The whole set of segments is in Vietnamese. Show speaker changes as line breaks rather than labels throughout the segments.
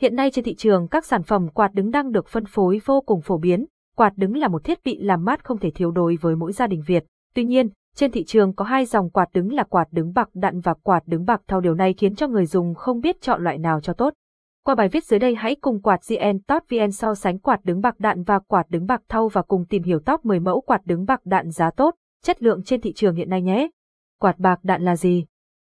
Hiện nay trên thị trường các sản phẩm quạt đứng đang được phân phối vô cùng phổ biến. Quạt đứng là một thiết bị làm mát không thể thiếu đối với mỗi gia đình Việt. Tuy nhiên, trên thị trường có hai dòng quạt đứng là quạt đứng bạc đạn và quạt đứng bạc thau điều này khiến cho người dùng không biết chọn loại nào cho tốt. Qua bài viết dưới đây hãy cùng quạt GN Top VN so sánh quạt đứng bạc đạn và quạt đứng bạc thau và cùng tìm hiểu top 10 mẫu quạt đứng bạc đạn giá tốt, chất lượng trên thị trường hiện nay nhé. Quạt bạc đạn là gì?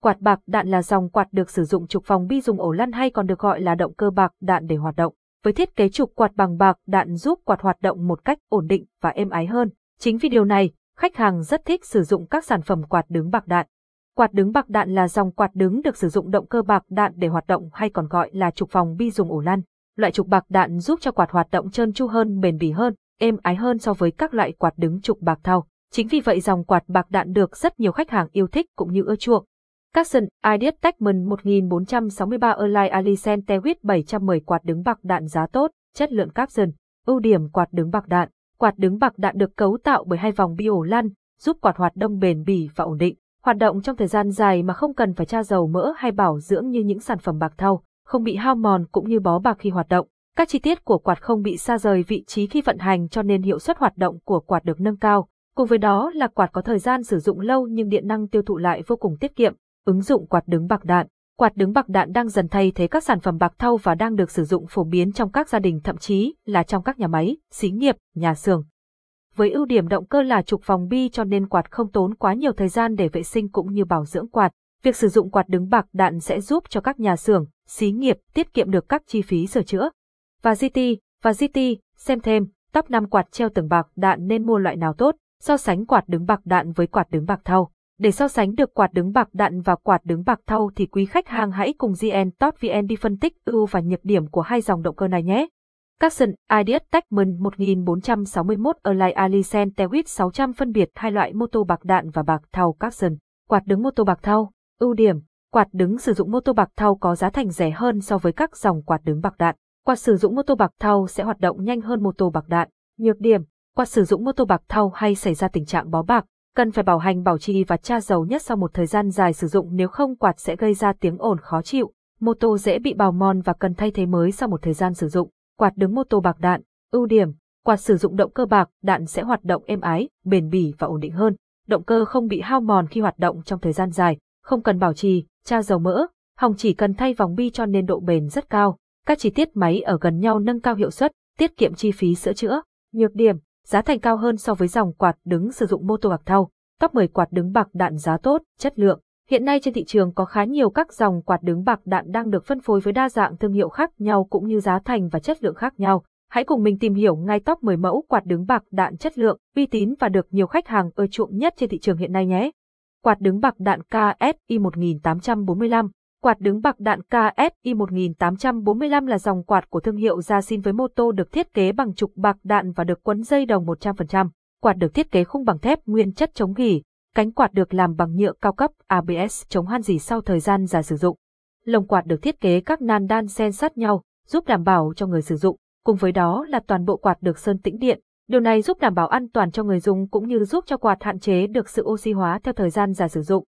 Quạt bạc đạn là dòng quạt được sử dụng trục phòng bi dùng ổ lăn hay còn được gọi là động cơ bạc đạn để hoạt động. Với thiết kế trục quạt bằng bạc đạn giúp quạt hoạt động một cách ổn định và êm ái hơn. Chính vì điều này, khách hàng rất thích sử dụng các sản phẩm quạt đứng bạc đạn. Quạt đứng bạc đạn là dòng quạt đứng được sử dụng động cơ bạc đạn để hoạt động hay còn gọi là trục phòng bi dùng ổ lăn. Loại trục bạc đạn giúp cho quạt hoạt động trơn tru hơn, bền bỉ hơn, êm ái hơn so với các loại quạt đứng trục bạc thau. Chính vì vậy dòng quạt bạc đạn được rất nhiều khách hàng yêu thích cũng như ưa chuộng. Capson Ideas Techman 1463 Align Alicent Tewit 710 quạt đứng bạc đạn giá tốt, chất lượng Capson. Ưu điểm quạt đứng bạc đạn. Quạt đứng bạc đạn được cấu tạo bởi hai vòng bi ổ lăn, giúp quạt hoạt động bền bỉ và ổn định, hoạt động trong thời gian dài mà không cần phải tra dầu mỡ hay bảo dưỡng như những sản phẩm bạc thau, không bị hao mòn cũng như bó bạc khi hoạt động. Các chi tiết của quạt không bị xa rời vị trí khi vận hành cho nên hiệu suất hoạt động của quạt được nâng cao. Cùng với đó là quạt có thời gian sử dụng lâu nhưng điện năng tiêu thụ lại vô cùng tiết kiệm. Ứng dụng quạt đứng bạc đạn Quạt đứng bạc đạn đang dần thay thế các sản phẩm bạc thau và đang được sử dụng phổ biến trong các gia đình thậm chí là trong các nhà máy, xí nghiệp, nhà xưởng. Với ưu điểm động cơ là trục vòng bi cho nên quạt không tốn quá nhiều thời gian để vệ sinh cũng như bảo dưỡng quạt. Việc sử dụng quạt đứng bạc đạn sẽ giúp cho các nhà xưởng, xí nghiệp tiết kiệm được các chi phí sửa chữa. Và GT, và GT, xem thêm, top 5 quạt treo tường bạc đạn nên mua loại nào tốt, so sánh quạt đứng bạc đạn với quạt đứng bạc thau. Để so sánh được quạt đứng bạc đạn và quạt đứng bạc thau thì quý khách hàng hãy cùng GN Top VN đi phân tích ưu và nhược điểm của hai dòng động cơ này nhé. Capson Ideas Techman 1461 Align Alicent Tewit 600 phân biệt hai loại mô tô bạc đạn và bạc thau Capson. Quạt đứng mô tô bạc thau. Ưu điểm, quạt đứng sử dụng mô tô bạc thau có giá thành rẻ hơn so với các dòng quạt đứng bạc đạn. Quạt sử dụng mô tô bạc thau sẽ hoạt động nhanh hơn mô tô bạc đạn. Nhược điểm, quạt sử dụng mô tô bạc thau hay xảy ra tình trạng bó bạc, cần phải bảo hành bảo trì và tra dầu nhất sau một thời gian dài sử dụng nếu không quạt sẽ gây ra tiếng ồn khó chịu. Mô tô dễ bị bào mòn và cần thay thế mới sau một thời gian sử dụng. Quạt đứng mô tô bạc đạn, ưu điểm, quạt sử dụng động cơ bạc, đạn sẽ hoạt động êm ái, bền bỉ và ổn định hơn. Động cơ không bị hao mòn khi hoạt động trong thời gian dài, không cần bảo trì, tra dầu mỡ, hòng chỉ cần thay vòng bi cho nên độ bền rất cao. Các chi tiết máy ở gần nhau nâng cao hiệu suất, tiết kiệm chi phí sửa chữa. Nhược điểm, giá thành cao hơn so với dòng quạt đứng sử dụng mô tô bạc thau. Top 10 quạt đứng bạc đạn giá tốt, chất lượng. Hiện nay trên thị trường có khá nhiều các dòng quạt đứng bạc đạn đang được phân phối với đa dạng thương hiệu khác nhau cũng như giá thành và chất lượng khác nhau. Hãy cùng mình tìm hiểu ngay top 10 mẫu quạt đứng bạc đạn chất lượng, uy tín và được nhiều khách hàng ưa chuộng nhất trên thị trường hiện nay nhé. Quạt đứng bạc đạn KSI 1845 Quạt đứng bạc đạn KSI 1845 là dòng quạt của thương hiệu Yasin với mô tô được thiết kế bằng trục bạc đạn và được quấn dây đồng 100%. Quạt được thiết kế khung bằng thép nguyên chất chống gỉ, cánh quạt được làm bằng nhựa cao cấp ABS chống han dỉ sau thời gian dài sử dụng. Lồng quạt được thiết kế các nan đan xen sát nhau, giúp đảm bảo cho người sử dụng, cùng với đó là toàn bộ quạt được sơn tĩnh điện. Điều này giúp đảm bảo an toàn cho người dùng cũng như giúp cho quạt hạn chế được sự oxy hóa theo thời gian dài sử dụng.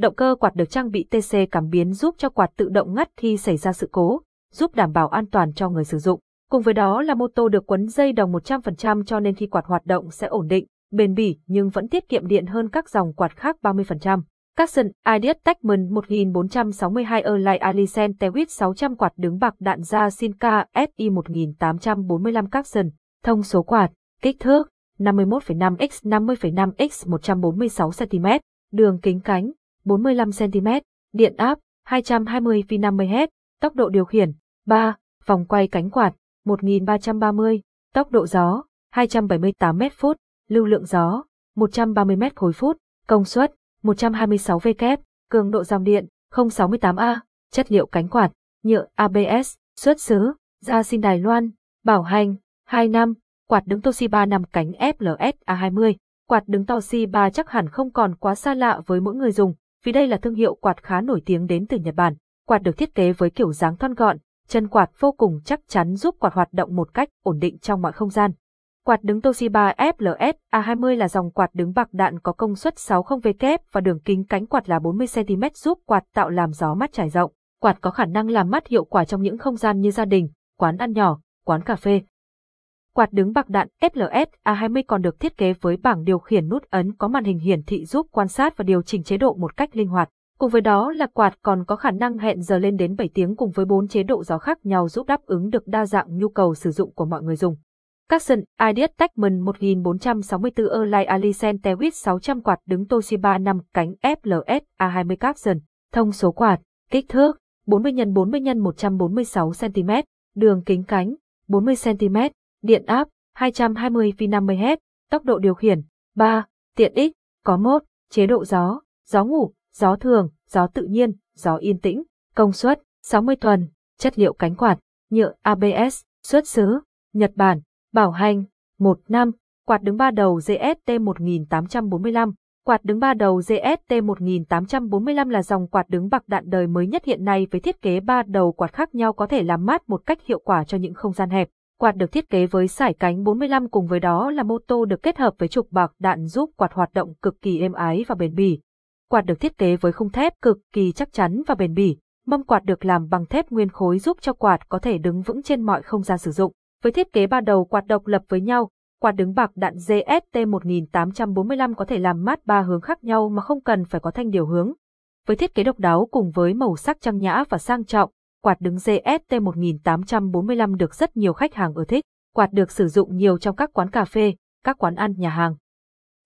Động cơ quạt được trang bị TC cảm biến giúp cho quạt tự động ngắt khi xảy ra sự cố, giúp đảm bảo an toàn cho người sử dụng. Cùng với đó là mô tô được quấn dây đồng 100% cho nên khi quạt hoạt động sẽ ổn định, bền bỉ nhưng vẫn tiết kiệm điện hơn các dòng quạt khác 30%. Capson Ideas Techman 1462 Erlai Alisen Tewit 600 quạt đứng bạc đạn ra Sinca SI 1845 Capson. Thông số quạt, kích thước 51,5 x 50,5 x 146 cm, đường kính cánh 45 cm, điện áp 220 V 50Hz, tốc độ điều khiển 3, vòng quay cánh quạt 1330, tốc độ gió 278 m phút, lưu lượng gió 130 m khối phút, công suất 126 V kép, cường độ dòng điện 068A, chất liệu cánh quạt, nhựa ABS, xuất xứ, gia xin Đài Loan, bảo hành 2 năm, quạt đứng Toshiba nằm cánh FLS A20. Quạt đứng Toshiba chắc hẳn không còn quá xa lạ với mỗi người dùng, vì đây là thương hiệu quạt khá nổi tiếng đến từ Nhật Bản. Quạt được thiết kế với kiểu dáng thon gọn, chân quạt vô cùng chắc chắn giúp quạt hoạt động một cách ổn định trong mọi không gian. Quạt đứng Toshiba FLS A20 là dòng quạt đứng bạc đạn có công suất 60W và đường kính cánh quạt là 40cm giúp quạt tạo làm gió mát trải rộng. Quạt có khả năng làm mát hiệu quả trong những không gian như gia đình, quán ăn nhỏ, quán cà phê. Quạt đứng bạc đạn SLS A20 còn được thiết kế với bảng điều khiển nút ấn có màn hình hiển thị giúp quan sát và điều chỉnh chế độ một cách linh hoạt. Cùng với đó là quạt còn có khả năng hẹn giờ lên đến 7 tiếng cùng với 4 chế độ gió khác nhau giúp đáp ứng được đa dạng nhu cầu sử dụng của mọi người dùng. Capson Ideas Techman 1464 Erlai Alicent Tewit 600 quạt đứng Toshiba 5 cánh FLS A20 Capson. Thông số quạt, kích thước 40 x 40 x 146 cm, đường kính cánh 40 cm, điện áp 220 V50Hz, tốc độ điều khiển 3, tiện ích, có mốt, chế độ gió, gió ngủ, gió thường, gió tự nhiên, gió yên tĩnh, công suất 60 tuần, chất liệu cánh quạt, nhựa ABS, xuất xứ, Nhật Bản, bảo hành, 1 năm, quạt đứng ba đầu GST 1845. Quạt đứng ba đầu GST 1845 là dòng quạt đứng bạc đạn đời mới nhất hiện nay với thiết kế ba đầu quạt khác nhau có thể làm mát một cách hiệu quả cho những không gian hẹp. Quạt được thiết kế với sải cánh 45 cùng với đó là mô tô được kết hợp với trục bạc đạn giúp quạt hoạt động cực kỳ êm ái và bền bỉ. Quạt được thiết kế với khung thép cực kỳ chắc chắn và bền bỉ. Mâm quạt được làm bằng thép nguyên khối giúp cho quạt có thể đứng vững trên mọi không gian sử dụng. Với thiết kế ba đầu quạt độc lập với nhau, quạt đứng bạc đạn GST 1845 có thể làm mát ba hướng khác nhau mà không cần phải có thanh điều hướng. Với thiết kế độc đáo cùng với màu sắc trang nhã và sang trọng, quạt đứng GST 1845 được rất nhiều khách hàng ưa thích. Quạt được sử dụng nhiều trong các quán cà phê, các quán ăn nhà hàng.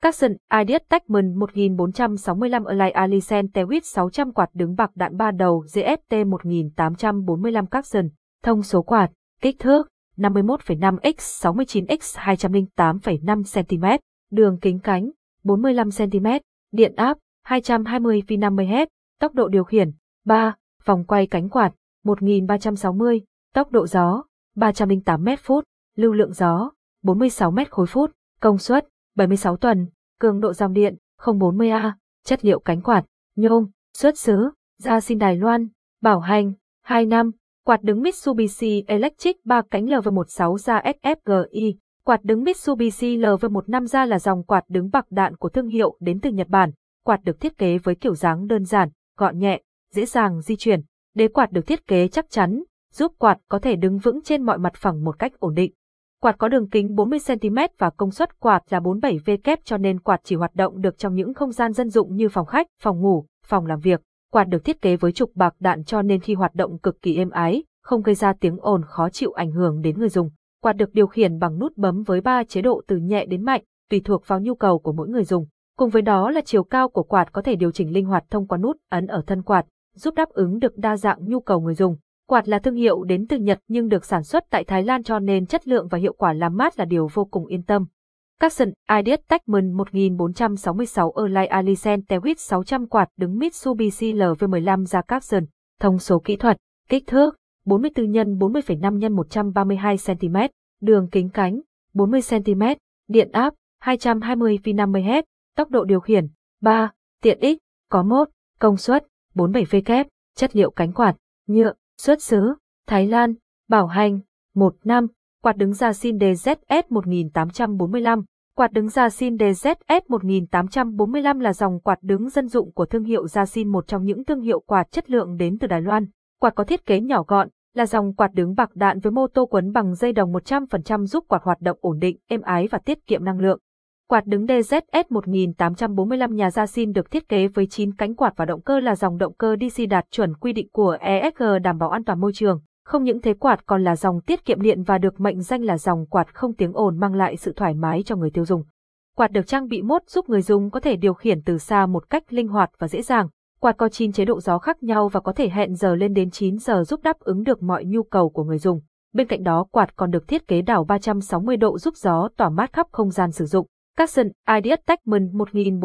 Capson Ideas Techman 1465 Align Alicent Tewit 600 quạt đứng bạc đạn ba đầu GST 1845 Capson. Thông số quạt, kích thước 51,5x 69x 208,5 cm, đường kính cánh 45 cm, điện áp 220 V50Hz, tốc độ điều khiển 3, vòng quay cánh quạt 1360, tốc độ gió 308 m phút, lưu lượng gió 46 m khối phút, công suất 76 tuần, cường độ dòng điện 040A, chất liệu cánh quạt, nhôm, xuất xứ, gia xin Đài Loan, bảo hành 2 năm, quạt đứng Mitsubishi Electric 3 cánh LV16 ra SFGI, quạt đứng Mitsubishi LV15 ra là dòng quạt đứng bạc đạn của thương hiệu đến từ Nhật Bản, quạt được thiết kế với kiểu dáng đơn giản, gọn nhẹ, dễ dàng di chuyển. Đế quạt được thiết kế chắc chắn, giúp quạt có thể đứng vững trên mọi mặt phẳng một cách ổn định. Quạt có đường kính 40cm và công suất quạt là 47V kép cho nên quạt chỉ hoạt động được trong những không gian dân dụng như phòng khách, phòng ngủ, phòng làm việc. Quạt được thiết kế với trục bạc đạn cho nên khi hoạt động cực kỳ êm ái, không gây ra tiếng ồn khó chịu ảnh hưởng đến người dùng. Quạt được điều khiển bằng nút bấm với 3 chế độ từ nhẹ đến mạnh, tùy thuộc vào nhu cầu của mỗi người dùng. Cùng với đó là chiều cao của quạt có thể điều chỉnh linh hoạt thông qua nút ấn ở thân quạt, giúp đáp ứng được đa dạng nhu cầu người dùng. Quạt là thương hiệu đến từ Nhật nhưng được sản xuất tại Thái Lan cho nên chất lượng và hiệu quả làm mát là điều vô cùng yên tâm. Capson Ideas Techman 1466 Erlai Alisen Tewit 600 quạt đứng Mitsubishi LV15 ra Capson. Thông số kỹ thuật, kích thước 44 x 40,5 x 132 cm, đường kính cánh 40 cm, điện áp 220 V50Hz, tốc độ điều khiển 3, tiện ích, có mốt, công suất 47V kép, chất liệu cánh quạt, nhựa, xuất xứ, Thái Lan, bảo hành, 1 năm, quạt đứng ra xin DZS 1845. Quạt đứng ra xin DZS 1845 là dòng quạt đứng dân dụng của thương hiệu Yasin một trong những thương hiệu quạt chất lượng đến từ Đài Loan. Quạt có thiết kế nhỏ gọn, là dòng quạt đứng bạc đạn với mô tô quấn bằng dây đồng 100% giúp quạt hoạt động ổn định, êm ái và tiết kiệm năng lượng. Quạt đứng DZS 1845 nhà Yasin được thiết kế với 9 cánh quạt và động cơ là dòng động cơ DC đạt chuẩn quy định của ESG đảm bảo an toàn môi trường. Không những thế, quạt còn là dòng tiết kiệm điện và được mệnh danh là dòng quạt không tiếng ồn mang lại sự thoải mái cho người tiêu dùng. Quạt được trang bị mốt giúp người dùng có thể điều khiển từ xa một cách linh hoạt và dễ dàng. Quạt có 9 chế độ gió khác nhau và có thể hẹn giờ lên đến 9 giờ giúp đáp ứng được mọi nhu cầu của người dùng. Bên cạnh đó, quạt còn được thiết kế đảo 360 độ giúp gió tỏa mát khắp không gian sử dụng. Capson Ideas Techman 1400